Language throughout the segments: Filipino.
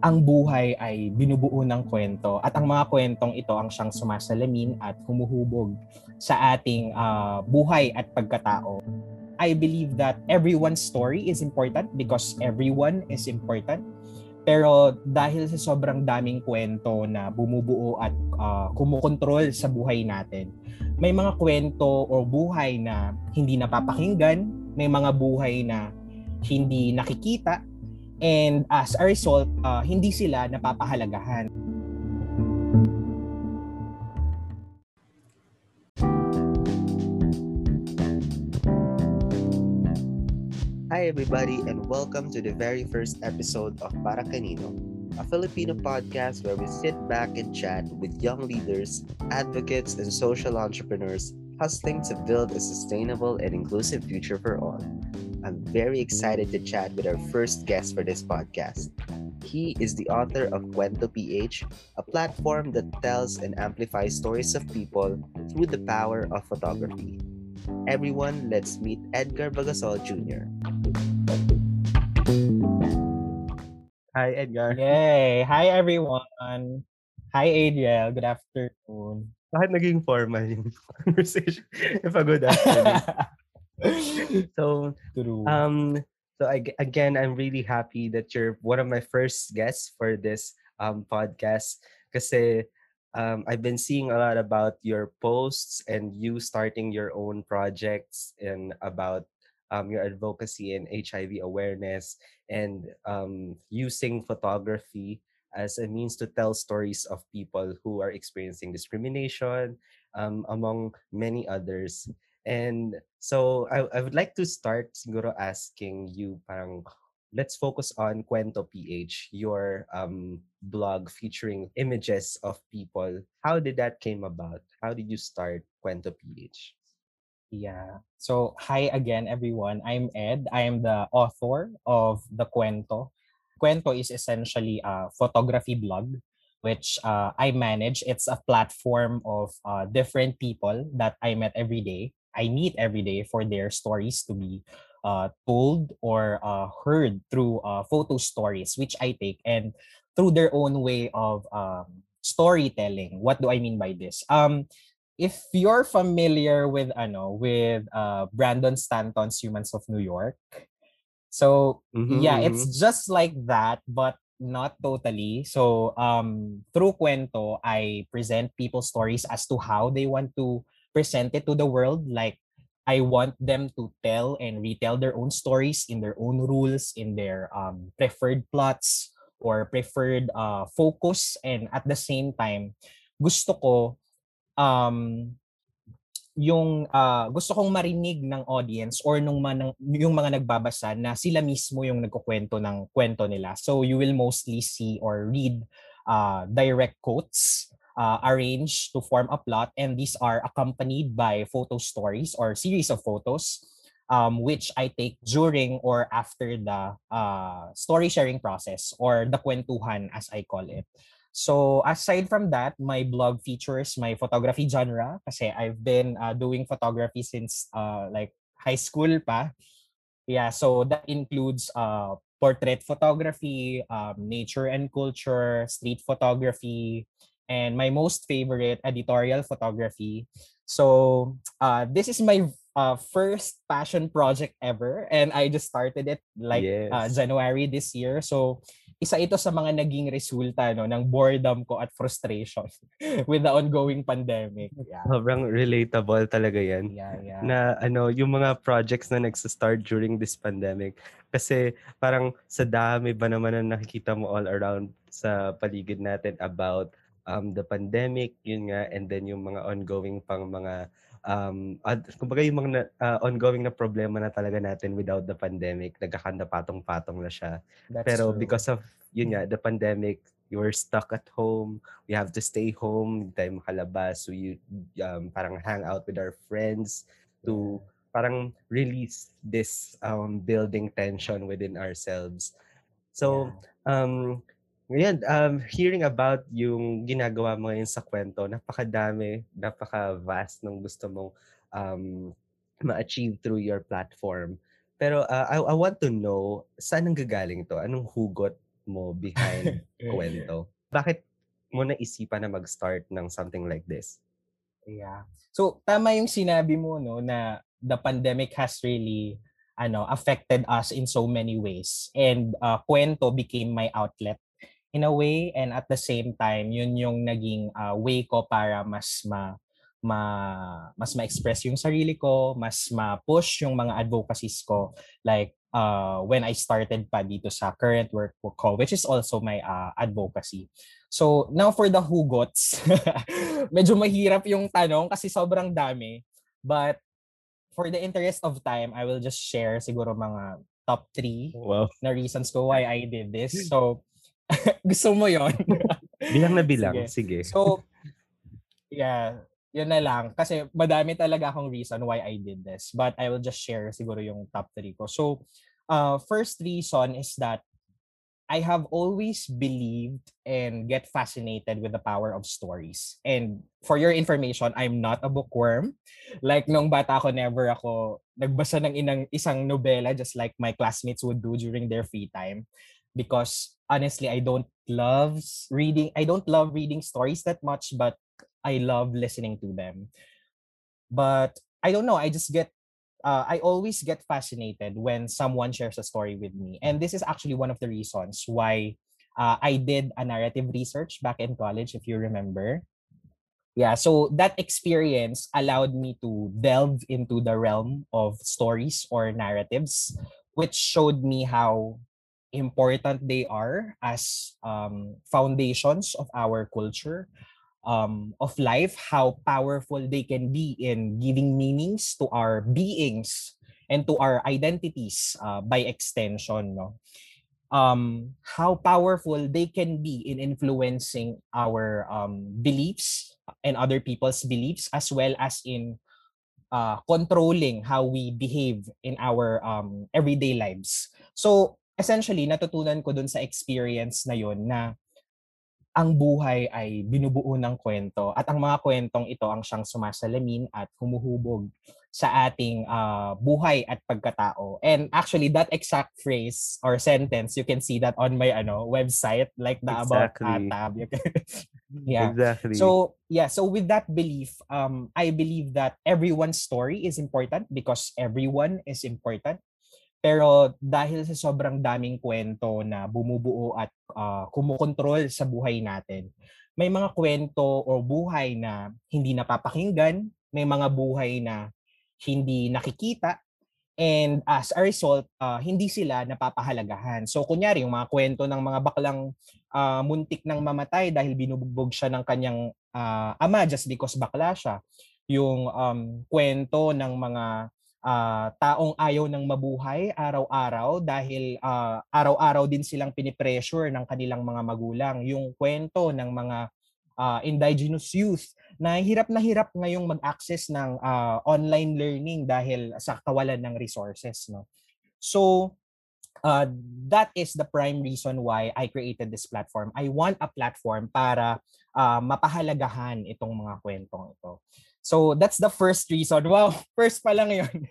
ang buhay ay binubuo ng kwento at ang mga kwentong ito ang siyang sumasalamin at humuhubog sa ating uh, buhay at pagkatao. I believe that everyone's story is important because everyone is important. Pero dahil sa sobrang daming kwento na bumubuo at uh, kumukontrol sa buhay natin, may mga kwento o buhay na hindi napapakinggan, may mga buhay na hindi nakikita, And as a result, uh, hindi sila napapahalagahan. Hi everybody and welcome to the very first episode of Para Canino, a Filipino podcast where we sit back and chat with young leaders, advocates, and social entrepreneurs hustling to build a sustainable and inclusive future for all. I'm very excited to chat with our first guest for this podcast. He is the author of Cuento PH, a platform that tells and amplifies stories of people through the power of photography. Everyone, let's meet Edgar Bagasol Jr. Hi, Edgar. Yay! Hi, everyone. Hi, Adriel. Good afternoon. Bakit naging formal yung conversation? If a good afternoon. so True. um so I, again i'm really happy that you're one of my first guests for this um podcast because um, I've been seeing a lot about your posts and you starting your own projects and about um, your advocacy and HIV awareness and um, using photography as a means to tell stories of people who are experiencing discrimination, um, among many others. And so I, I would like to start siguro asking you parang let's focus on Cuento PH, your um, blog featuring images of people. How did that came about? How did you start Cuento PH? Yeah. So, hi again, everyone. I'm Ed. I am the author of the Cuento. Cuento is essentially a photography blog which uh, I manage. It's a platform of uh, different people that I met every day I meet every day for their stories to be uh, told or uh, heard through uh, photo stories, which I take, and through their own way of um, storytelling. What do I mean by this? Um, if you're familiar with ano with uh, Brandon Stanton's Humans of New York, so mm-hmm, yeah, it's mm-hmm. just like that, but not totally. So um, through Cuento, I present people's stories as to how they want to present it to the world like I want them to tell and retell their own stories in their own rules, in their um, preferred plots or preferred uh, focus. And at the same time, gusto ko um, yung uh, gusto kong marinig ng audience or nung man, yung mga nagbabasa na sila mismo yung nagkukwento ng kwento nila. So you will mostly see or read uh, direct quotes uh, arranged to form a plot and these are accompanied by photo stories or series of photos um, which I take during or after the uh, story sharing process or the kwentuhan as I call it. So aside from that, my blog features my photography genre kasi I've been uh, doing photography since uh, like high school pa. Yeah, so that includes uh, portrait photography, um, nature and culture, street photography, and my most favorite editorial photography. So uh, this is my uh, first passion project ever and I just started it like uh, yes. uh, January this year. So isa ito sa mga naging resulta no ng boredom ko at frustration with the ongoing pandemic. Yeah. Sobrang relatable talaga 'yan. Yeah, yeah. Na ano, yung mga projects na nagsa-start during this pandemic kasi parang sa dami ba naman na nakikita mo all around sa paligid natin about um, the pandemic, yun nga, and then yung mga ongoing pang mga, um, ad, kumbaga yung mga na, uh, ongoing na problema na talaga natin without the pandemic, nagkakanda patong-patong na siya. That's Pero true. because of, yun nga, the pandemic, you were stuck at home, we have to stay home, hindi tayo makalabas, so you um, parang hang out with our friends to parang release this um, building tension within ourselves. So, yeah. um, ngayon, um, hearing about yung ginagawa mo ngayon sa kwento, napakadami, napaka-vast ng gusto mong um, ma-achieve through your platform. Pero uh, I, I want to know, saan ang gagaling to? Anong hugot mo behind kwento? Bakit mo naisipan na mag-start ng something like this? Yeah. So tama yung sinabi mo no na the pandemic has really ano affected us in so many ways and uh, kwento became my outlet in a way and at the same time yun yung naging uh, way ko para mas ma ma mas ma-express yung sarili ko, mas ma-push yung mga advocacies ko like uh, when I started pa dito sa current work ko which is also my uh, advocacy. So now for the hugots, medyo mahirap yung tanong kasi sobrang dami. But for the interest of time, I will just share siguro mga top three wow. na reasons ko why I did this. So gusto mo yon bilang na bilang. Sige. Sige. So, yeah, yun na lang. Kasi madami talaga akong reason why I did this. But I will just share siguro yung top three ko. So, uh, first reason is that I have always believed and get fascinated with the power of stories. And for your information, I'm not a bookworm. Like nung bata ako, never ako nagbasa ng inang isang nobela just like my classmates would do during their free time. Because honestly, I don't love reading. I don't love reading stories that much, but I love listening to them. But I don't know, I just get uh, I always get fascinated when someone shares a story with me. And this is actually one of the reasons why uh, I did a narrative research back in college, if you remember. Yeah, so that experience allowed me to delve into the realm of stories or narratives, which showed me how important they are as um, foundations of our culture, um, of life, how powerful they can be in giving meanings to our beings and to our identities uh, by extension. No? Um, how powerful they can be in influencing our um, beliefs and other people's beliefs, as well as in uh, controlling how we behave in our um, everyday lives. So, essentially, natutunan ko dun sa experience na yon na ang buhay ay binubuo ng kwento at ang mga kwentong ito ang siyang sumasalamin at humuhubog sa ating uh, buhay at pagkatao. And actually that exact phrase or sentence you can see that on my ano website like the exactly. about uh, tab. yeah. Exactly. So yeah, so with that belief um I believe that everyone's story is important because everyone is important pero dahil sa sobrang daming kwento na bumubuo at uh, kumukontrol sa buhay natin, may mga kwento o buhay na hindi napapakinggan, may mga buhay na hindi nakikita, and as a result, uh, hindi sila napapahalagahan. So kunyari, yung mga kwento ng mga baklang uh, muntik ng mamatay dahil binubugbog siya ng kanyang uh, ama just because bakla siya. Yung um, kwento ng mga uh, taong ayaw ng mabuhay araw-araw dahil uh, araw-araw din silang pinipressure ng kanilang mga magulang. Yung kwento ng mga uh, indigenous youth na hirap na hirap ngayong mag-access ng uh, online learning dahil sa kawalan ng resources. No? So, uh, that is the prime reason why I created this platform. I want a platform para uh, mapahalagahan itong mga kwentong ito. So that's the first reason. Wow, first pa lang yun.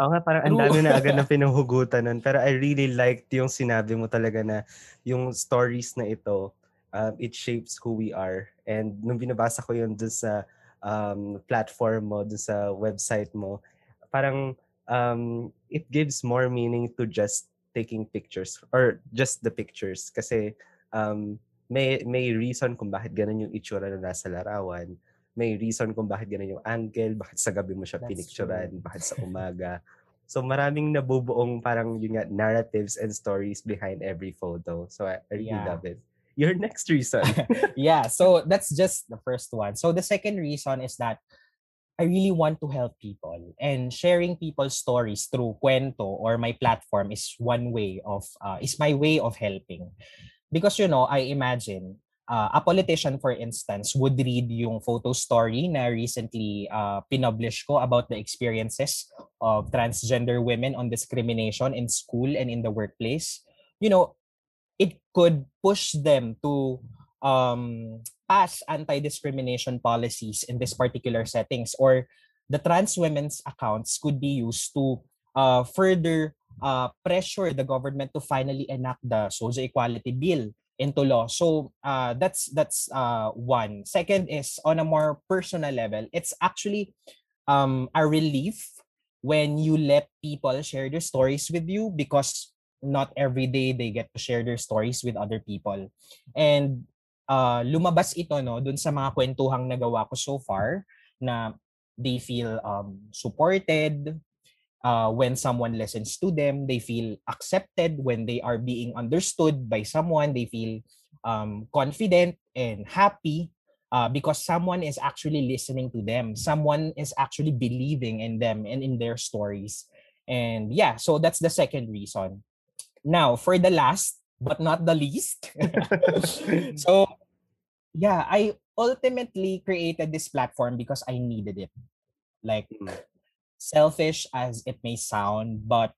Nga, parang ang dami na agad na pinuhugutan nun. Pero I really liked yung sinabi mo talaga na yung stories na ito, um, it shapes who we are. And nung binabasa ko yun dun sa um, platform mo, dun sa website mo, parang um, it gives more meaning to just taking pictures or just the pictures. Kasi um, may may reason kung bakit ganun yung itsura na nasa larawan. May reason kung bakit ganun yung angle, bakit sa gabi mo siya pinicturean, bakit sa umaga. So maraming nabubuong parang yung nga, narratives and stories behind every photo. So I, I really yeah. love it. Your next reason. yeah, so that's just the first one. So the second reason is that I really want to help people and sharing people's stories through Cuento or my platform is one way of uh, is my way of helping. Because, you know, I imagine uh, a politician, for instance, would read yung photo story na recently uh, pinublish ko about the experiences of transgender women on discrimination in school and in the workplace. You know, it could push them to um, pass anti-discrimination policies in this particular settings or the trans women's accounts could be used to uh, further uh, pressure the government to finally enact the social equality bill into law. So uh, that's that's uh, one. Second is on a more personal level. It's actually um, a relief when you let people share their stories with you because not every day they get to share their stories with other people. And uh, lumabas ito no dun sa mga kwentuhang nagawa ko so far na they feel um, supported, uh, when someone listens to them, they feel accepted when they are being understood by someone, they feel um, confident and happy uh, because someone is actually listening to them. Someone is actually believing in them and in their stories. And yeah, so that's the second reason. Now, for the last but not the least, so yeah, I ultimately created this platform because I needed it. Like, mm selfish as it may sound, but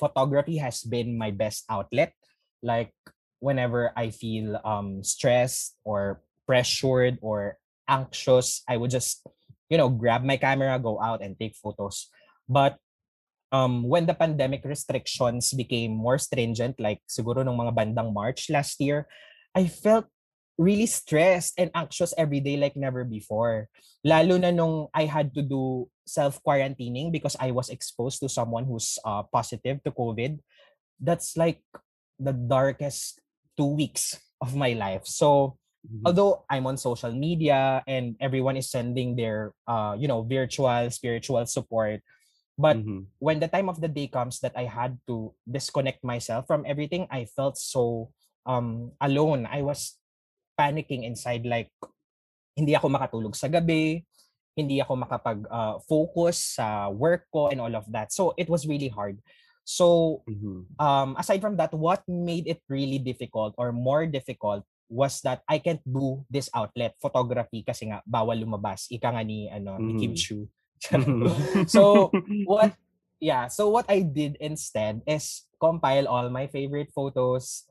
photography has been my best outlet. Like whenever I feel um stressed or pressured or anxious, I would just, you know, grab my camera, go out and take photos. But um when the pandemic restrictions became more stringent, like siguro nung mga bandang March last year, I felt really stressed and anxious every day like never before. Lalo na nung I had to do self-quarantining because I was exposed to someone who's uh, positive to COVID. That's like the darkest two weeks of my life. So mm-hmm. although I'm on social media and everyone is sending their uh, you know, virtual spiritual support, but mm-hmm. when the time of the day comes that I had to disconnect myself from everything, I felt so um alone. I was panicking inside like hindi ako makatulog sa gabi, hindi ako makapag-focus uh, sa work ko and all of that. So it was really hard. So mm-hmm. um, aside from that, what made it really difficult or more difficult was that I can't do this outlet, photography, kasi nga bawal lumabas. Ika nga ni, ano, mm-hmm. ni Kim Chu. so what yeah, so what I did instead is compile all my favorite photos,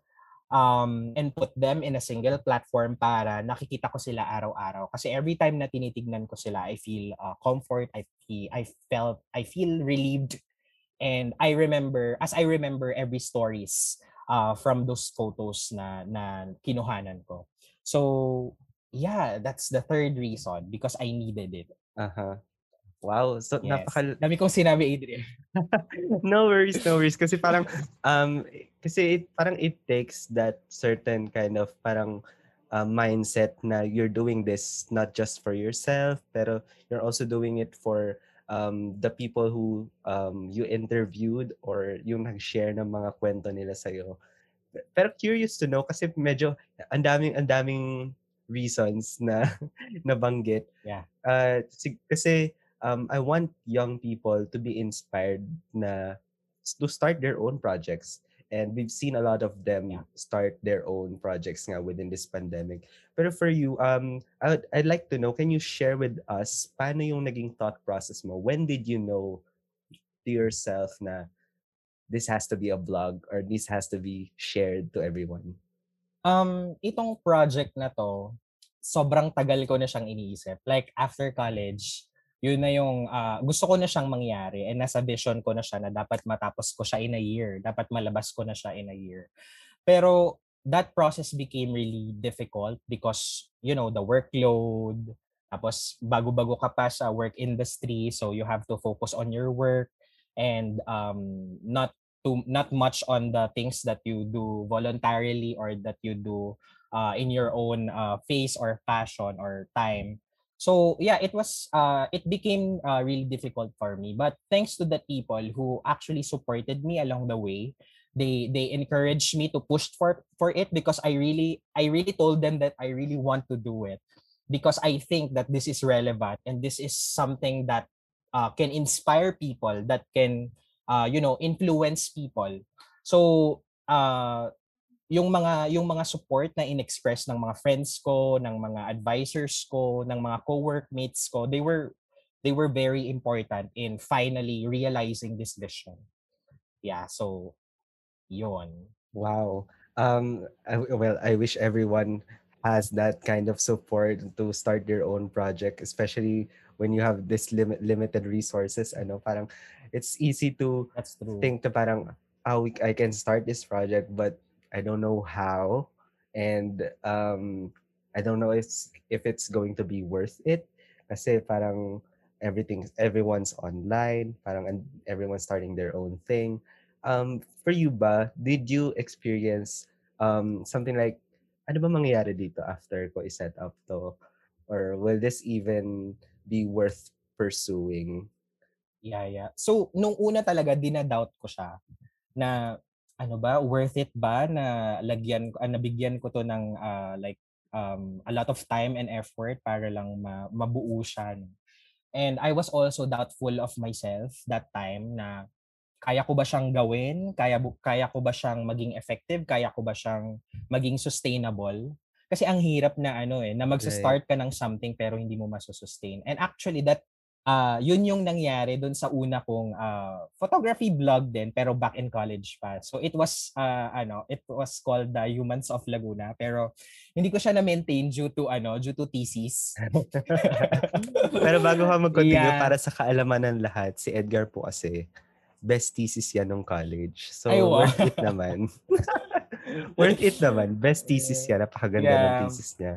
um, and put them in a single platform para nakikita ko sila araw-araw. Kasi every time na tinitignan ko sila, I feel uh, comfort, I feel, I felt, I feel relieved. And I remember, as I remember every stories uh, from those photos na, na kinuhanan ko. So, yeah, that's the third reason because I needed it. Uh-huh. Wow, so yes. napaka... Dami kong sinabi, Adrian. no worries, no worries. Kasi parang, um, kasi it, parang it takes that certain kind of parang uh, mindset na you're doing this not just for yourself, pero you're also doing it for um, the people who um, you interviewed or yung nag-share ng mga kwento nila sa'yo. Pero curious to know kasi medyo ang daming ang daming reasons na nabanggit. Yeah. Uh, kasi um, I want young people to be inspired na to start their own projects. And we've seen a lot of them yeah. start their own projects nga within this pandemic. But for you, um, I would, I'd like to know, can you share with us, paano yung naging thought process mo? When did you know to yourself na this has to be a vlog or this has to be shared to everyone? Um, itong project na to, sobrang tagal ko na siyang iniisip. Like after college, yun na yung uh, gusto ko na siyang mangyari and nasa vision ko na siya na dapat matapos ko siya in a year. Dapat malabas ko na siya in a year. Pero that process became really difficult because, you know, the workload, tapos bago-bago ka pa sa work industry, so you have to focus on your work and um, not too not much on the things that you do voluntarily or that you do uh, in your own uh, face or passion or time. So yeah, it was uh, it became uh, really difficult for me. But thanks to the people who actually supported me along the way, they they encouraged me to push for for it because I really I really told them that I really want to do it because I think that this is relevant and this is something that uh, can inspire people that can uh, you know influence people. So uh, yung mga yung mga support na inexpress ng mga friends ko, ng mga advisors ko, ng mga co-workmates ko, they were they were very important in finally realizing this vision. Yeah, so yon. Wow. Um I, well, I wish everyone has that kind of support to start their own project, especially when you have this limit limited resources. Ano, parang it's easy to That's true. think to parang, oh, we, I can start this project, but I don't know how. And um, I don't know if, if it's going to be worth it. Kasi parang everything, everyone's online, parang everyone's starting their own thing. Um, for you ba, did you experience um, something like, ano ba mangyayari dito after ko i-set up to? Or will this even be worth pursuing? Yeah, yeah. So, nung una talaga, dinadoubt ko siya na ano ba, worth it ba na lagyan, uh, nabigyan ko to ng uh, like um, a lot of time and effort para lang ma- mabuo siya. And I was also doubtful of myself that time na kaya ko ba siyang gawin? Kaya, kaya ko ba siyang maging effective? Kaya ko ba siyang maging sustainable? Kasi ang hirap na ano eh, na magsa-start ka ng something pero hindi mo masustain. And actually, that uh, yun yung nangyari doon sa una kong uh, photography blog din pero back in college pa. So it was uh, ano, it was called the Humans of Laguna pero hindi ko siya na maintain due to ano, due to thesis. pero bago ka mag-continue yeah. para sa kaalaman ng lahat, si Edgar po kasi best thesis yan nung college. So Ay, wow. worth it naman. worth it naman. Best thesis yan. Napakaganda yeah. ng thesis niya.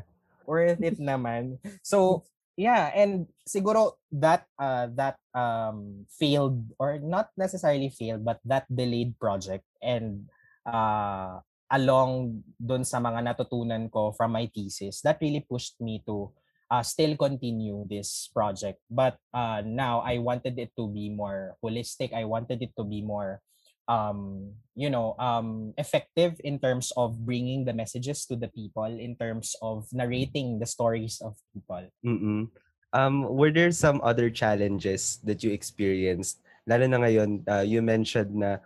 Worth it naman. So, yeah and siguro that uh that um failed or not necessarily failed but that delayed project and uh along dun sa mga natutunan ko from my thesis that really pushed me to uh, still continue this project. But uh now I wanted it to be more holistic. I wanted it to be more um you know um effective in terms of bringing the messages to the people in terms of narrating the stories of people. Mm um were there some other challenges that you experienced? Lalo na ngayon uh, you mentioned na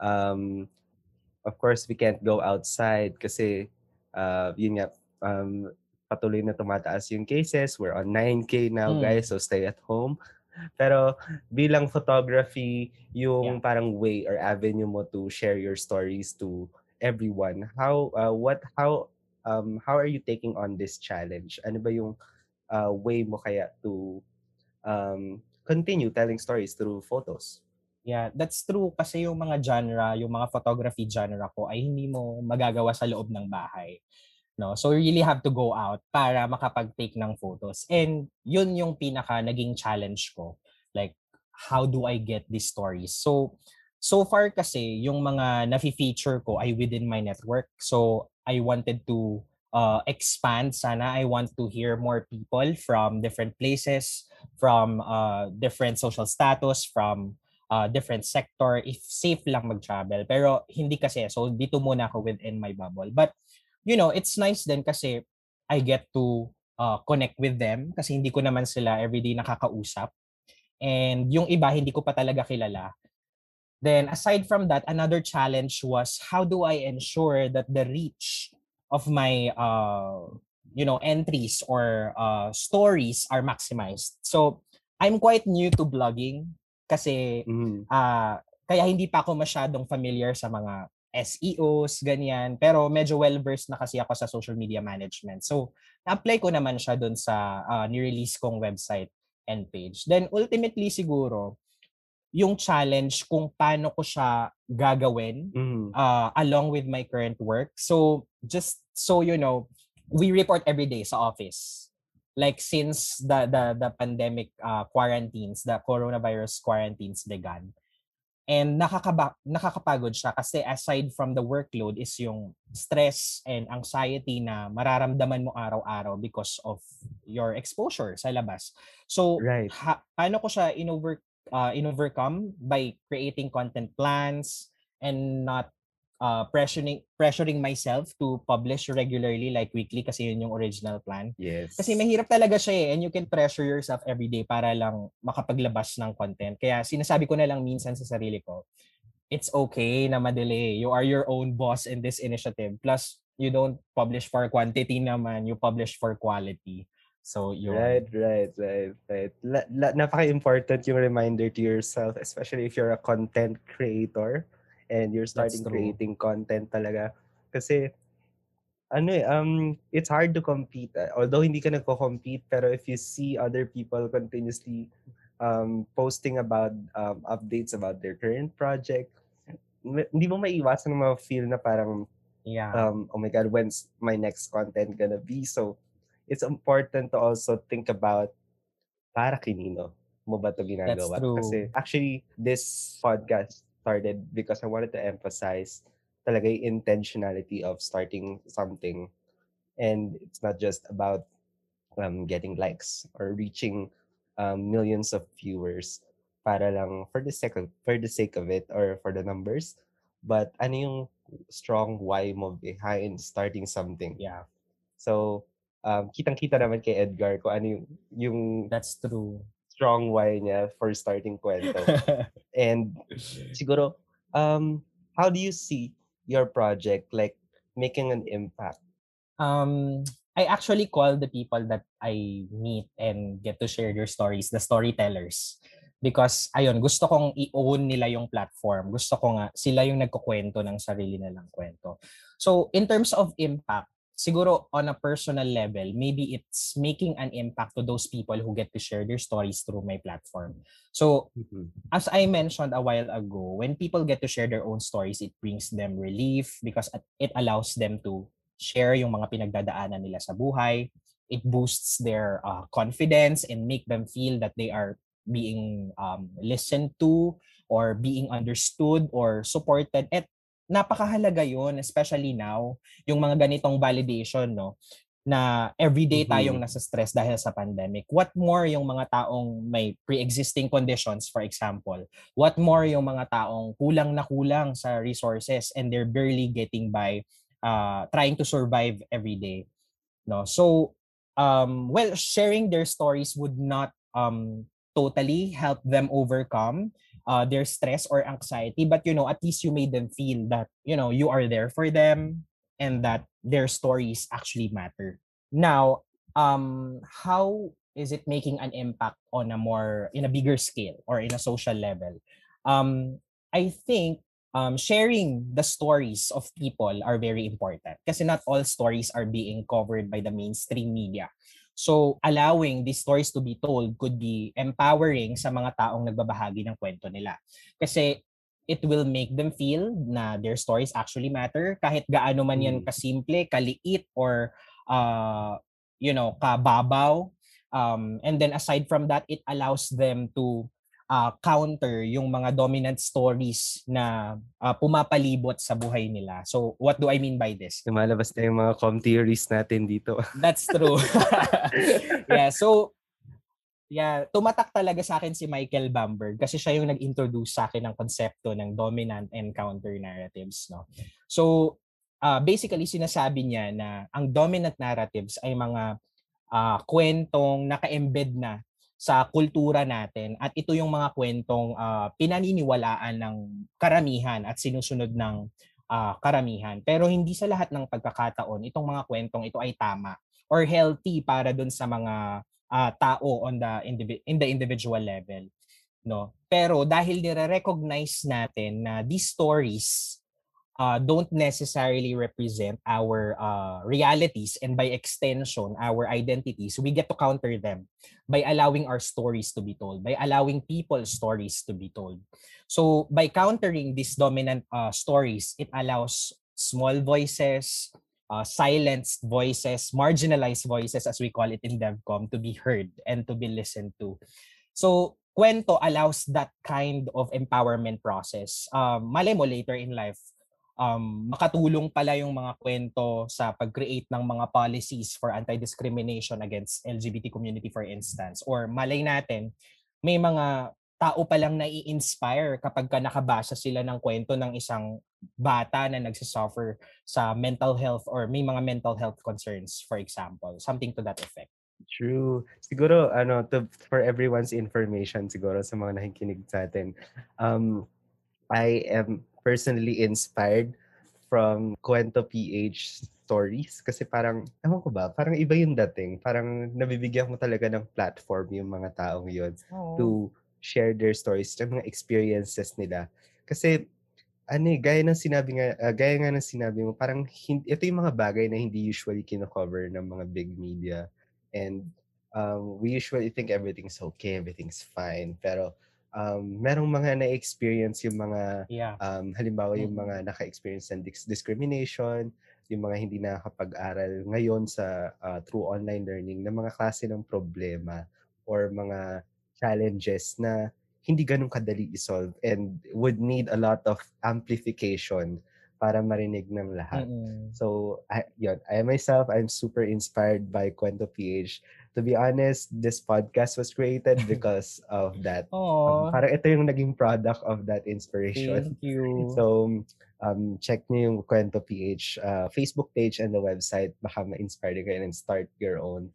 um of course we can't go outside kasi uh yun nga um patuloy na tumataas yung cases. We're on 9k now mm. guys so stay at home pero bilang photography, yung yeah. parang way or avenue mo to share your stories to everyone. How uh, what how um how are you taking on this challenge? Ano ba yung uh, way mo kaya to um continue telling stories through photos? Yeah, that's true kasi yung mga genre, yung mga photography genre ko ay hindi mo magagawa sa loob ng bahay. No? So you really have to go out para makapag-take ng photos. And yun yung pinaka naging challenge ko. Like how do I get these stories? So so far kasi yung mga nafi-feature ko ay within my network. So I wanted to uh, expand sana. I want to hear more people from different places, from uh, different social status, from uh, different sector if safe lang mag-travel. Pero hindi kasi. So dito muna ako within my bubble. But you know, it's nice din kasi I get to uh, connect with them kasi hindi ko naman sila everyday nakakausap. And yung iba, hindi ko pa talaga kilala. Then aside from that, another challenge was how do I ensure that the reach of my uh, you know entries or uh, stories are maximized. So I'm quite new to blogging kasi mm. uh, kaya hindi pa ako masyadong familiar sa mga SEOs, ganyan. Pero medyo well-versed na kasi ako sa social media management. So, na-apply ko naman siya dun sa uh, ni-release kong website and page. Then ultimately siguro, yung challenge kung paano ko siya gagawin mm. uh, along with my current work. So, just so you know, we report every day sa office. Like since the the the pandemic uh, quarantines, the coronavirus quarantines began And nakakaba, nakakapagod siya kasi aside from the workload is yung stress and anxiety na mararamdaman mo araw-araw because of your exposure sa labas. So, right. ha, paano ko siya in-over, uh, in-overcome by creating content plans and not uh, pressuring pressuring myself to publish regularly like weekly kasi yun yung original plan. Yes. Kasi mahirap talaga siya eh and you can pressure yourself every day para lang makapaglabas ng content. Kaya sinasabi ko na lang minsan sa sarili ko, it's okay na madelay. You are your own boss in this initiative. Plus, you don't publish for quantity naman, you publish for quality. So, yun. Right, right, right, right. La, la, napaka-important yung reminder to yourself, especially if you're a content creator and you're starting creating content talaga. Kasi, ano eh, um, it's hard to compete. Uh, although hindi ka nagko-compete, pero if you see other people continuously um, posting about um, updates about their current project. Hindi mo maiwasan ng mga feel na parang, yeah. um, oh my God, when's my next content gonna be? So, it's important to also think about para kinino mo ba ito ginagawa? That's true. Kasi actually, this podcast started because I wanted to emphasize talaga yung intentionality of starting something. And it's not just about um, getting likes or reaching um, millions of viewers para lang for the sake of, for the sake of it or for the numbers. But ano yung strong why mo behind starting something? Yeah. So, um, kitang-kita naman kay Edgar ko ano yung, yung That's true. Strong why niya for starting kwento. and siguro, um, how do you see your project like making an impact? Um, I actually call the people that I meet and get to share their stories the storytellers. Because, ayun, gusto kong i-own nila yung platform. Gusto ko nga, sila yung nagkukwento ng sarili nilang kwento. So, in terms of impact, siguro on a personal level, maybe it's making an impact to those people who get to share their stories through my platform. So, mm-hmm. as I mentioned a while ago, when people get to share their own stories, it brings them relief because it allows them to share yung mga pinagdadaanan nila sa buhay. It boosts their uh, confidence and make them feel that they are being um, listened to or being understood or supported. At napakahalaga yon especially now, yung mga ganitong validation, no? na everyday tayong mm-hmm. nasa stress dahil sa pandemic. What more yung mga taong may pre-existing conditions, for example? What more yung mga taong kulang na kulang sa resources and they're barely getting by uh, trying to survive every day? No? So, um, well, sharing their stories would not um, totally help them overcome uh, their stress or anxiety but you know at least you made them feel that you know you are there for them and that their stories actually matter. Now um how is it making an impact on a more in a bigger scale or in a social level? Um i think um, sharing the stories of people are very important kasi not all stories are being covered by the mainstream media So, allowing these stories to be told could be empowering sa mga taong nagbabahagi ng kwento nila. Kasi it will make them feel na their stories actually matter kahit gaano man yan mm. kasimple, kaliit or uh, you know, kababaw. Um, and then aside from that, it allows them to uh, counter yung mga dominant stories na uh, pumapalibot sa buhay nila. So, what do I mean by this? Lumalabas na yung mga com theories natin dito. That's true. yeah, so yeah, tumatak talaga sa akin si Michael Bamberg kasi siya yung nag-introduce sa akin ng konsepto ng dominant and counter narratives, no. So, uh, basically sinasabi niya na ang dominant narratives ay mga uh, kwentong naka-embed na sa kultura natin at ito yung mga kwentong uh, pinaniniwalaan ng karamihan at sinusunod ng uh, karamihan. Pero hindi sa lahat ng pagkakataon itong mga kwentong ito ay tama or healthy para dun sa mga uh, tao on the indivi- in the individual level no pero dahil nire-recognize natin na these stories uh, don't necessarily represent our uh, realities and by extension our identities we get to counter them by allowing our stories to be told by allowing people's stories to be told so by countering these dominant uh, stories it allows small voices uh, silenced voices marginalized voices as we call it in devcom to be heard and to be listened to so kwento allows that kind of empowerment process. Um, malay mo later in life, um, makatulong pala yung mga kwento sa pag-create ng mga policies for anti-discrimination against LGBT community for instance. Or malay natin, may mga tao palang nai-inspire kapag ka nakabasa sila ng kwento ng isang bata na nagsisuffer sa mental health or may mga mental health concerns, for example. Something to that effect. True. Siguro, ano, to, for everyone's information, siguro sa mga nakikinig sa atin, um, I am personally inspired from Kwento PH stories kasi parang, ewan ko ba, parang iba yung dating. Parang nabibigyan mo talaga ng platform yung mga taong yun oh. to share their stories, yung mga experiences nila. Kasi, ano eh, gaya ng sinabi nga, uh, gaya nga ng sinabi mo, parang hindi, ito yung mga bagay na hindi usually kino-cover ng mga big media. And um, we usually think everything's okay, everything's fine. Pero um, merong mga na-experience yung mga, yeah. um, halimbawa yung mga naka-experience ng discrimination, yung mga hindi nakakapag-aral ngayon sa uh, through online learning na mga klase ng problema or mga challenges na hindi ganun kadali i-solve and would need a lot of amplification para marinig ng lahat. Mm-hmm. So, I, yun, I myself, I'm super inspired by Kwento PH. To be honest, this podcast was created because of that. Um, parang ito yung naging product of that inspiration. Thank you. So, um, check niyo yung Kwento PH uh, Facebook page and the website. Baka ma-inspire kayo and start your own.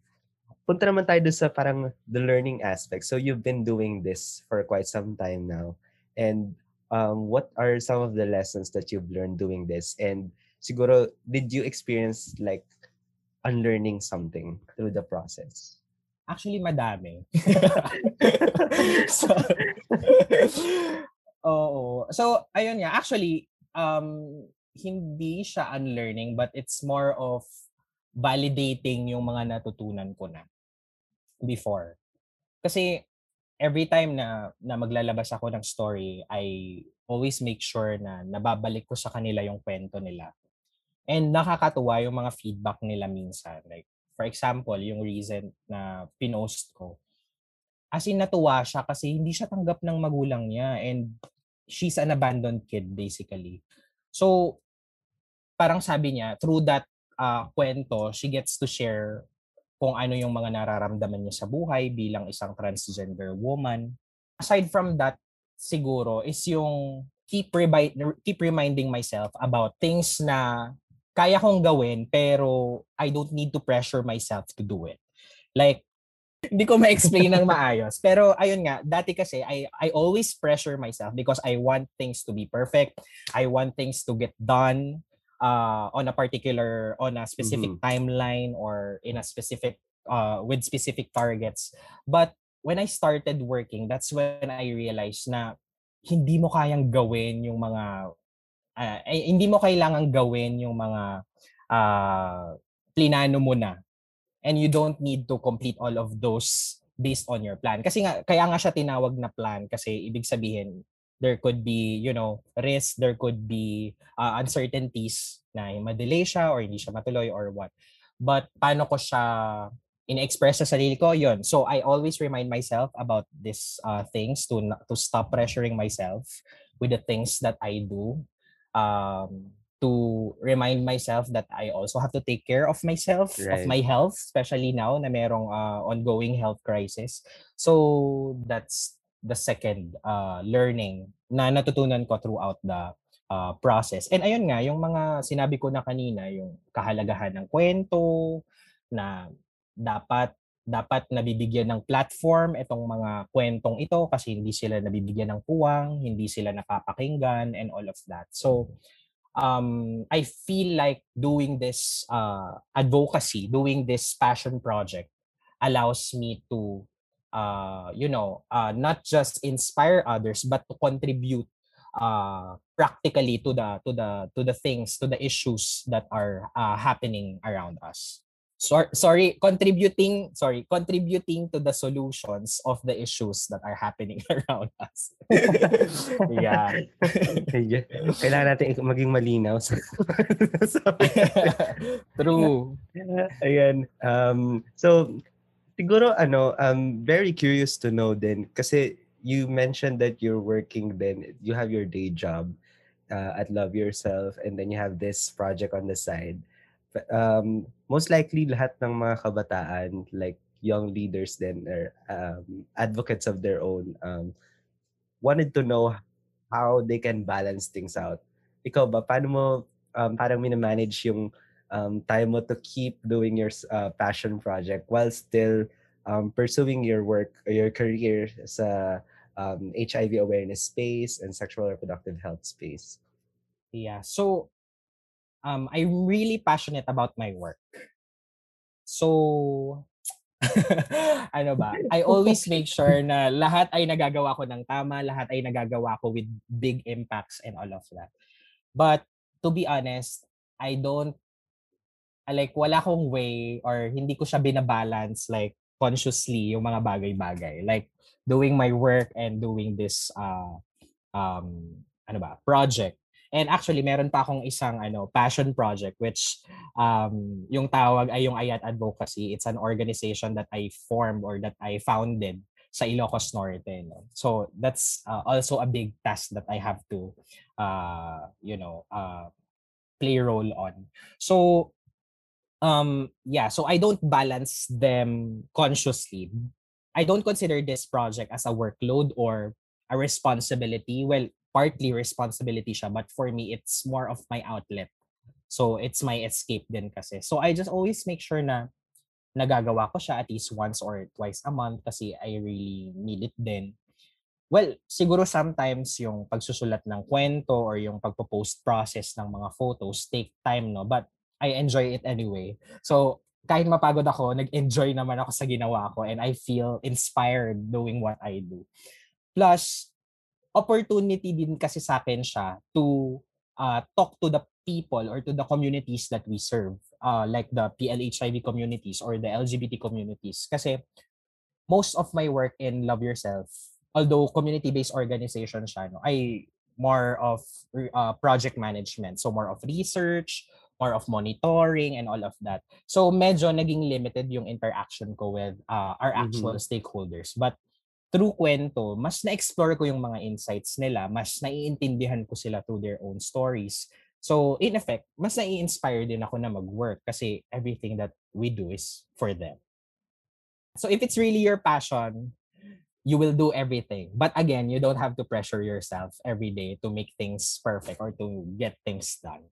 Punta naman tayo sa parang the learning aspect. So, you've been doing this for quite some time now. And um, what are some of the lessons that you've learned doing this? And siguro, did you experience like unlearning something through the process? Actually, madami. so, oo. So, ayun nga. Actually, um, hindi siya unlearning, but it's more of validating yung mga natutunan ko na before. Kasi every time na na maglalabas ako ng story, I always make sure na nababalik ko sa kanila yung kwento nila. And nakakatuwa yung mga feedback nila minsan. Like, for example, yung reason na pinost ko. As in, natuwa siya kasi hindi siya tanggap ng magulang niya. And she's an abandoned kid, basically. So, parang sabi niya, through that uh, kwento, she gets to share kung ano yung mga nararamdaman niya sa buhay bilang isang transgender woman. Aside from that, siguro, is yung keep, rebi- keep reminding myself about things na kaya kong gawin pero I don't need to pressure myself to do it. Like, hindi ko ma-explain ng maayos. Pero ayun nga, dati kasi I, I always pressure myself because I want things to be perfect. I want things to get done uh, on a particular on a specific mm-hmm. timeline or in a specific uh, with specific targets but when I started working that's when I realized na hindi mo kayang gawin yung mga uh, eh, hindi mo kailangan gawin yung mga uh, plinano mo na and you don't need to complete all of those based on your plan kasi nga kaya nga siya tinawag na plan kasi ibig sabihin there could be, you know, risk, there could be uh, uncertainties na madelay siya or hindi siya matuloy or what. But paano ko siya in-express sa sarili ko, yon So I always remind myself about these uh, things to to stop pressuring myself with the things that I do. Um, to remind myself that I also have to take care of myself, right. of my health, especially now na merong uh, ongoing health crisis. So that's the second uh, learning na natutunan ko throughout the uh, process. And ayun nga, yung mga sinabi ko na kanina, yung kahalagahan ng kwento, na dapat dapat nabibigyan ng platform itong mga kwentong ito kasi hindi sila nabibigyan ng puwang, hindi sila napapakinggan and all of that. So um I feel like doing this uh advocacy, doing this passion project allows me to uh, you know, uh, not just inspire others, but to contribute uh, practically to the to the to the things, to the issues that are uh, happening around us. Sorry, sorry, contributing, sorry, contributing to the solutions of the issues that are happening around us. yeah. Kailangan natin maging malinaw sa True. Ayan. Um, so, Siguro ano, I'm very curious to know then kasi you mentioned that you're working then you have your day job uh, at Love Yourself and then you have this project on the side. Um, most likely lahat ng mga kabataan like young leaders then or um, advocates of their own um, wanted to know how they can balance things out. Ikaw ba, paano mo um, parang minamanage yung um, time mo to keep doing your uh, passion project while still um, pursuing your work or your career sa um, HIV awareness space and sexual reproductive health space? Yeah. So um, I'm really passionate about my work. So ano ba? I always make sure na lahat ay nagagawa ko ng tama, lahat ay nagagawa ko with big impacts and all of that. But to be honest, I don't like wala akong way or hindi ko siya binabalance like consciously yung mga bagay-bagay. Like doing my work and doing this uh, um, ano ba, project. And actually, meron pa akong isang ano passion project which um, yung tawag ay yung Ayat Advocacy. It's an organization that I formed or that I founded sa Ilocos Norte. No? So that's uh, also a big task that I have to, uh, you know, uh, play role on. So um yeah, so I don't balance them consciously. I don't consider this project as a workload or a responsibility. Well, partly responsibility siya, but for me it's more of my outlet. So it's my escape din kasi. So I just always make sure na nagagawa ko siya at least once or twice a month kasi I really need it din. Well, siguro sometimes yung pagsusulat ng kwento or yung pagpo-post process ng mga photos take time, no? But I enjoy it anyway. So, kahit mapagod ako, nag-enjoy naman ako sa ginawa ko and I feel inspired doing what I do. Plus, opportunity din kasi sa akin siya to uh, talk to the people or to the communities that we serve, uh, like the PLHIV communities or the LGBT communities. Kasi most of my work in Love Yourself although community-based organization siya, no, ay more of uh, project management. So more of research, more of monitoring and all of that. So medyo naging limited yung interaction ko with uh, our actual mm-hmm. stakeholders. But through kwento, mas na-explore ko yung mga insights nila, mas naiintindihan ko sila through their own stories. So in effect, mas nai-inspire din ako na mag-work kasi everything that we do is for them. So if it's really your passion, you will do everything. But again, you don't have to pressure yourself every day to make things perfect or to get things done.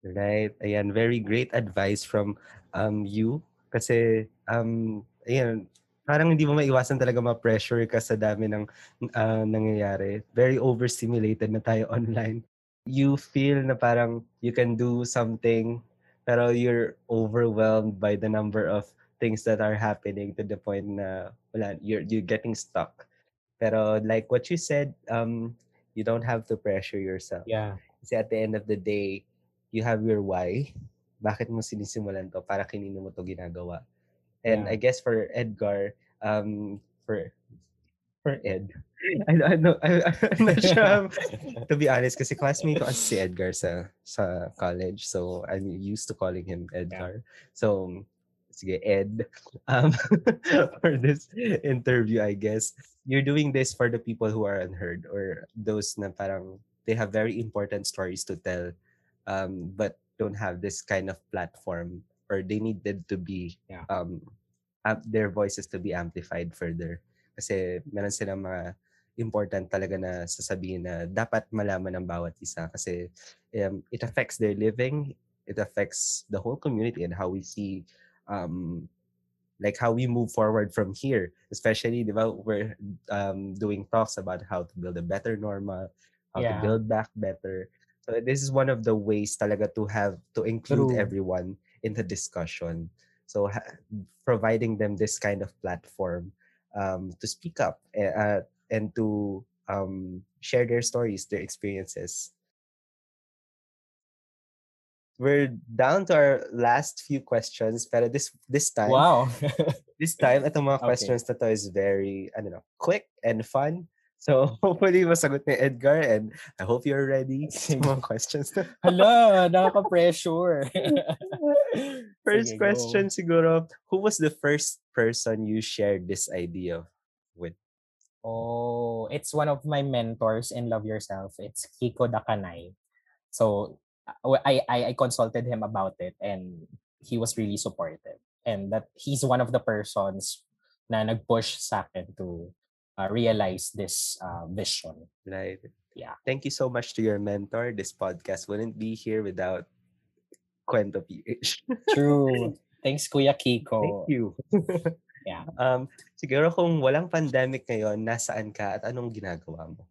Right. Ayan, very great advice from um you kasi um ayan, parang hindi mo maiwasan talaga ma-pressure ka sa dami ng uh, nangyayari. Very overstimulated na tayo online. You feel na parang you can do something pero you're overwhelmed by the number of things that are happening to the point na wala, you're, you're getting stuck. Pero like what you said, um, you don't have to pressure yourself. Yeah. Kasi at the end of the day, you have your why. Bakit mo sinisimulan to? Para kinino mo to ginagawa. And yeah. I guess for Edgar, um, for for Ed, I, I know, I, I'm not sure. to be honest, kasi classmate ko si Edgar sa sa college. So I'm used to calling him Edgar. Yeah. So sige, Ed, um, for this interview, I guess. You're doing this for the people who are unheard or those na parang they have very important stories to tell um, but don't have this kind of platform or they needed to be yeah. um, their voices to be amplified further. Kasi meron silang mga important talaga na sasabihin na dapat malaman ng bawat isa kasi um, it affects their living, it affects the whole community and how we see um, like how we move forward from here especially diba, we're um, doing talks about how to build a better normal how yeah. to build back better so this is one of the ways talaga to have to include True. everyone in the discussion. So ha- providing them this kind of platform um, to speak up uh, and to um, share their stories their experiences. We're down to our last few questions pero this this time wow. this time itong mga okay. questions na to is very I don't know quick and fun. So hopefully masagot ni Edgar and I hope you're ready. Sa mga questions hala nakaka-pressure first Sige, question go. siguro who was the first person you shared this idea with Oh, it's one of my mentors in Love Yourself. It's Kiko Dakanay. So I, I I consulted him about it and he was really supportive. And that he's one of the persons na nag-push sa akin to uh, realize this uh, vision. Right. Yeah. Thank you so much to your mentor. This podcast wouldn't be here without Kwento PH. True. Thanks, Kuya Kiko. Thank you. yeah. Um, siguro kung walang pandemic ngayon, nasaan ka at anong ginagawa mo?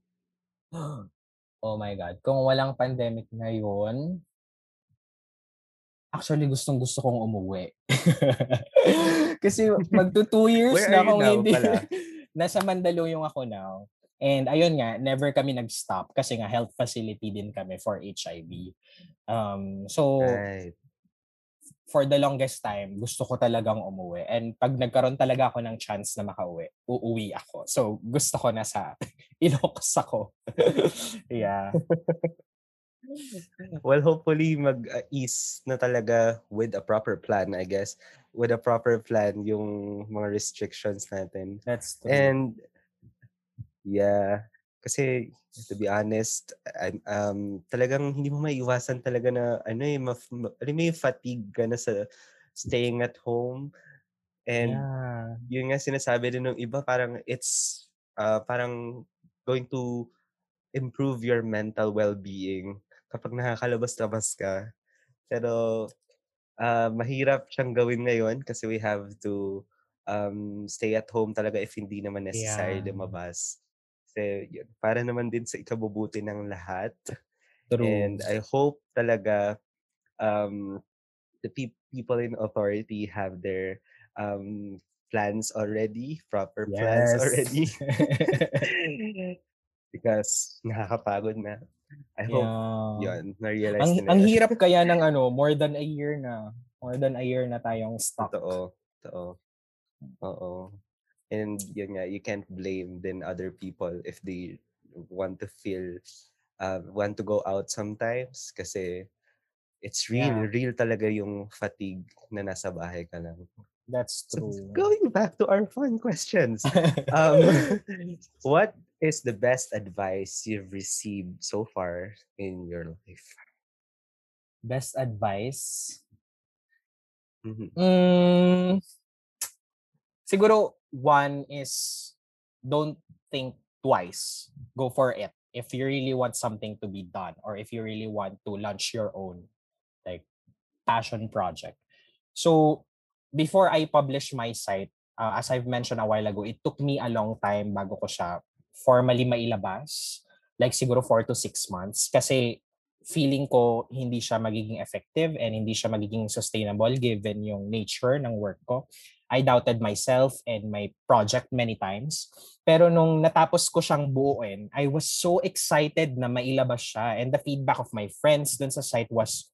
Oh my God. Kung walang pandemic ngayon, actually gustong gusto kong umuwi. Kasi magto two years Where na akong hindi. Pala? Nasa Mandaluyong ako now. And ayun nga, never kami nag-stop kasi nga health facility din kami for HIV. Um, so, right. for the longest time, gusto ko talagang umuwi. And pag nagkaroon talaga ako ng chance na makauwi, uuwi ako. So, gusto ko na sa Ilocos ako. yeah. well, hopefully mag-ease na talaga with a proper plan, I guess. With a proper plan yung mga restrictions natin. That's true. And yeah, kasi to be honest, I'm, um, talagang hindi mo maiwasan talaga na ano eh, maf- ma- may fatigue ka na sa staying at home. And yeah. yun nga sinasabi din ng iba, parang it's uh, parang going to improve your mental well-being kapag nakakalabas-labas ka. Pero uh, mahirap siyang gawin ngayon kasi we have to um, stay at home talaga if hindi naman necessary yeah. lumabas. Kasi yun, para naman din sa ikabubuti ng lahat. True. And I hope talaga um, the pe- people in authority have their um, plans already, proper yes. plans already. Because nakakapagod na. I hope yeah. yun, na-realize ang, nila. Ang hirap kaya ng ano, more than a year na. More than a year na tayong stuck. Totoo. Totoo. Oo. And yun nga, you can't blame then other people if they want to feel, uh, want to go out sometimes kasi it's real, yeah. real talaga yung fatigue na nasa bahay ka lang. That's true. So, going back to our fun questions. um, what is the best advice you've received so far in your life? Best advice? Mm-hmm. Mm, siguro, one is don't think twice. Go for it. If you really want something to be done or if you really want to launch your own like passion project. So, before I publish my site, uh, as I've mentioned a while ago, it took me a long time bago ko siya formally mailabas. Like siguro 4 to 6 months. Kasi feeling ko hindi siya magiging effective and hindi siya magiging sustainable given yung nature ng work ko. I doubted myself and my project many times. Pero nung natapos ko siyang buuin, I was so excited na mailabas siya and the feedback of my friends dun sa site was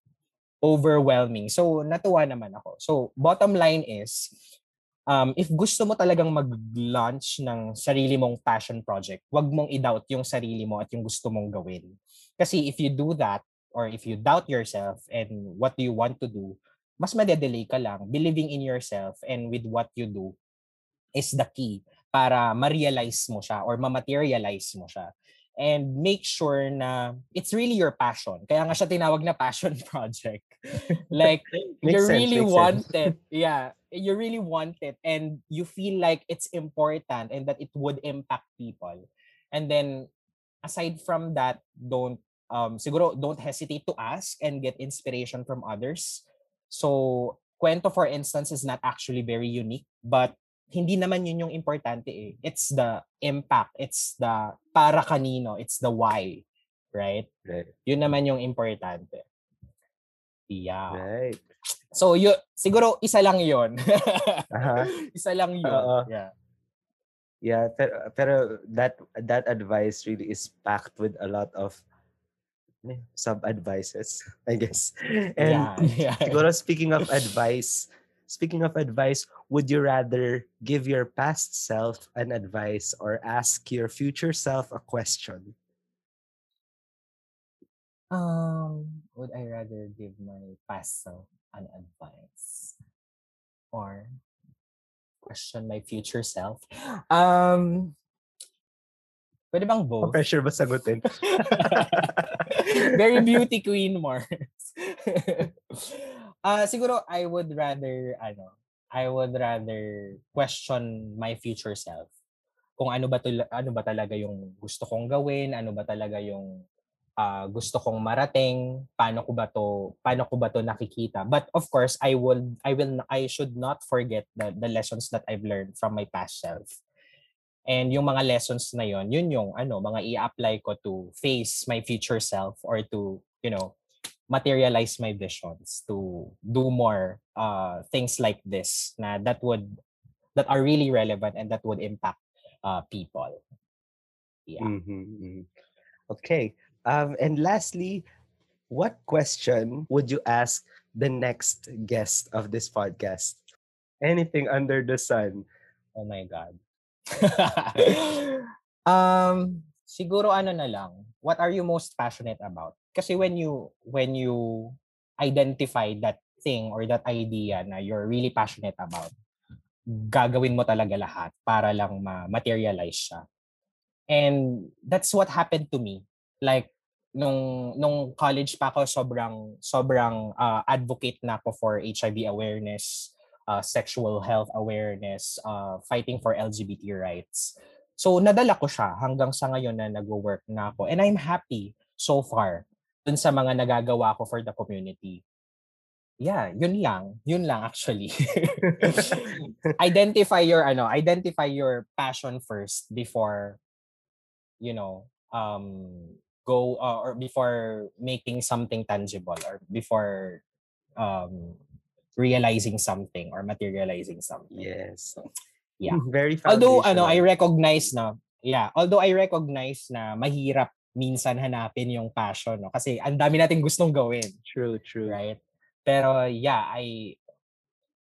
overwhelming. So natuwa naman ako. So bottom line is, um, if gusto mo talagang mag-launch ng sarili mong passion project, wag mong i-doubt yung sarili mo at yung gusto mong gawin. Kasi if you do that, or if you doubt yourself and what do you want to do, mas madedelay ka lang. Believing in yourself and with what you do is the key para ma-realize mo siya or ma-materialize mo siya and make sure na it's really your passion. Kaya nga siya tinawag na passion project. like you sense, really want sense. it. Yeah, you really want it and you feel like it's important and that it would impact people. And then aside from that, don't um siguro don't hesitate to ask and get inspiration from others. So, kwento for instance is not actually very unique, but hindi naman yun yung importante eh. It's the impact, it's the para kanino, it's the why, right? Right. Yun naman yung importante. Yeah. Right. So, yun, siguro isa lang yun. uh-huh. Isa lang yun. Uh-huh. Yeah. Yeah, pero, pero that that advice really is packed with a lot of sub advices, I guess. And yeah, yeah. siguro speaking of advice, Speaking of advice, would you rather give your past self an advice or ask your future self a question? Um, would I rather give my past self an advice or question my future self? Um, pwede bang both? Pressure ba sagutin? Very beauty queen, Mars. Uh, siguro I would rather ano, I would rather question my future self. Kung ano ba to, ano ba talaga yung gusto kong gawin, ano ba talaga yung uh, gusto kong marating, paano ko ba to, paano ko ba to nakikita. But of course, I will I will I should not forget the the lessons that I've learned from my past self. And yung mga lessons na yon, yun yung ano, mga i-apply ko to face my future self or to, you know, materialize my visions to do more uh, things like this na that would that are really relevant and that would impact uh, people. Yeah. Mm-hmm, mm-hmm. Okay. Um, and lastly, what question would you ask the next guest of this podcast? Anything under the sun. Oh my God. um, siguro ano na lang, what are you most passionate about? Kasi when you when you identify that thing or that idea na you're really passionate about, gagawin mo talaga lahat para lang ma-materialize siya. And that's what happened to me. Like nung nung college pa ako sobrang sobrang uh, advocate na ako for HIV awareness, uh, sexual health awareness, uh, fighting for LGBT rights. So nadala ko siya hanggang sa ngayon na nagwo-work na ako. And I'm happy so far dun sa mga nagagawa ko for the community. Yeah, yun lang. Yun lang actually. identify your ano, identify your passion first before you know, um go uh, or before making something tangible or before um realizing something or materializing something. Yes. Yeah. Very Although ano, I recognize na yeah, although I recognize na mahirap minsan hanapin yung passion, no? Kasi ang dami nating gustong gawin. True, true. Right? Pero yeah, I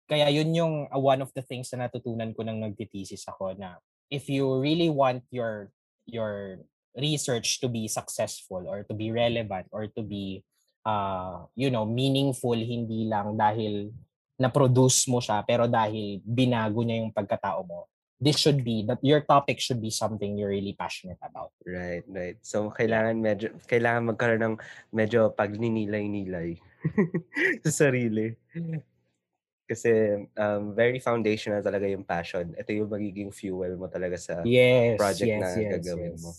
kaya yun yung uh, one of the things na natutunan ko nang nagtitesis ako na if you really want your your research to be successful or to be relevant or to be uh, you know meaningful hindi lang dahil na-produce mo siya pero dahil binago niya yung pagkatao mo this should be that your topic should be something you're really passionate about. Right, right. So kailangan medyo kailangan magkaroon ng medyo pagninilay-nilay sa sarili. Kasi um, very foundational talaga yung passion. Ito yung magiging fuel mo talaga sa yes, project yes, na yes, gagawin yes. mo.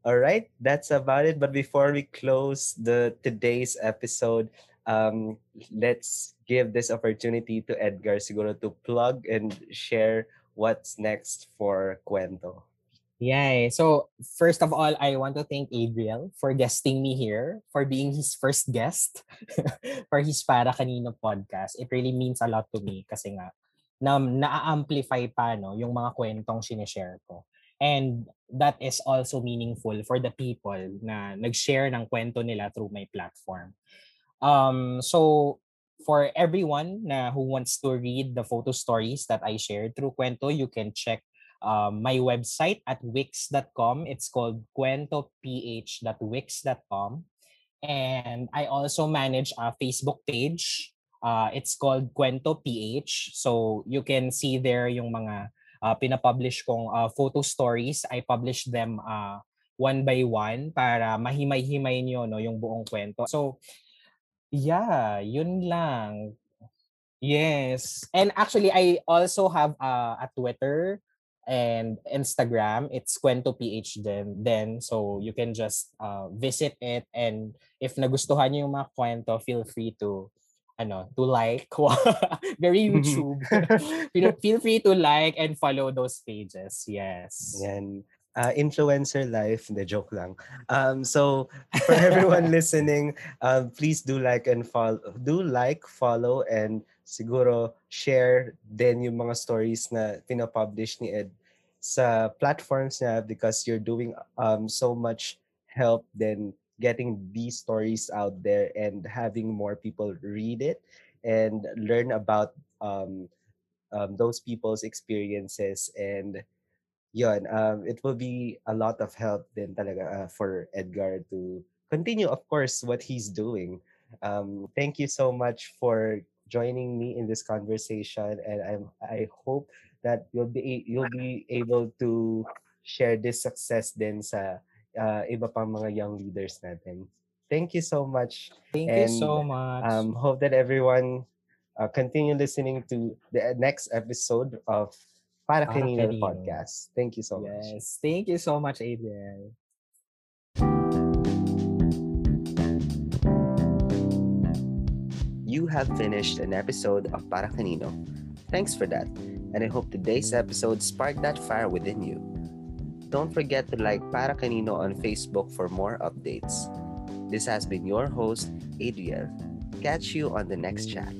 All right, that's about it. But before we close the today's episode, um, let's give this opportunity to Edgar siguro to plug and share what's next for Cuento? Yeah. So first of all, I want to thank Adriel for guesting me here, for being his first guest for his Para Kanino podcast. It really means a lot to me kasi nga na na-amplify pa no yung mga kwentong sinishare ko. And that is also meaningful for the people na nag-share ng kwento nila through my platform. Um, so for everyone na who wants to read the photo stories that I shared through Kwento, you can check um, my website at wix.com. It's called kwentoph.wix.com. And I also manage a Facebook page. Uh, it's called Kwento PH. So you can see there yung mga uh, pinapublish kong uh, photo stories. I publish them uh, one by one para mahimay-himay niyo no, yung buong kwento. So Yeah, yun lang. Yes. And actually, I also have uh, a Twitter and Instagram. It's Kwento PH then. Then, so you can just uh, visit it. And if nagustuhan niyo yung mga kwento, feel free to ano, to like. Very YouTube. feel free to like and follow those pages. Yes. Yan uh, influencer life. The joke lang. Um, so for everyone listening, um, please do like and follow. Do like, follow, and siguro share din yung mga stories na pinapublish ni Ed sa platforms niya because you're doing um, so much help then getting these stories out there and having more people read it and learn about um, um, those people's experiences and yun, um, it will be a lot of help then talaga uh, for Edgar to continue, of course, what he's doing. Um, thank you so much for joining me in this conversation, and I'm I hope that you'll be you'll be able to share this success then sa uh, iba pang mga young leaders natin. Thank you so much. Thank and, you so much. Um, hope that everyone uh, continue listening to the next episode of Para, Kanino Podcast. Thank you so yes. much. Yes. Thank you so much, Adriel. You have finished an episode of Para Kanino. Thanks for that. And I hope today's episode sparked that fire within you. Don't forget to like Para Kanino on Facebook for more updates. This has been your host, Adriel. Catch you on the next chat.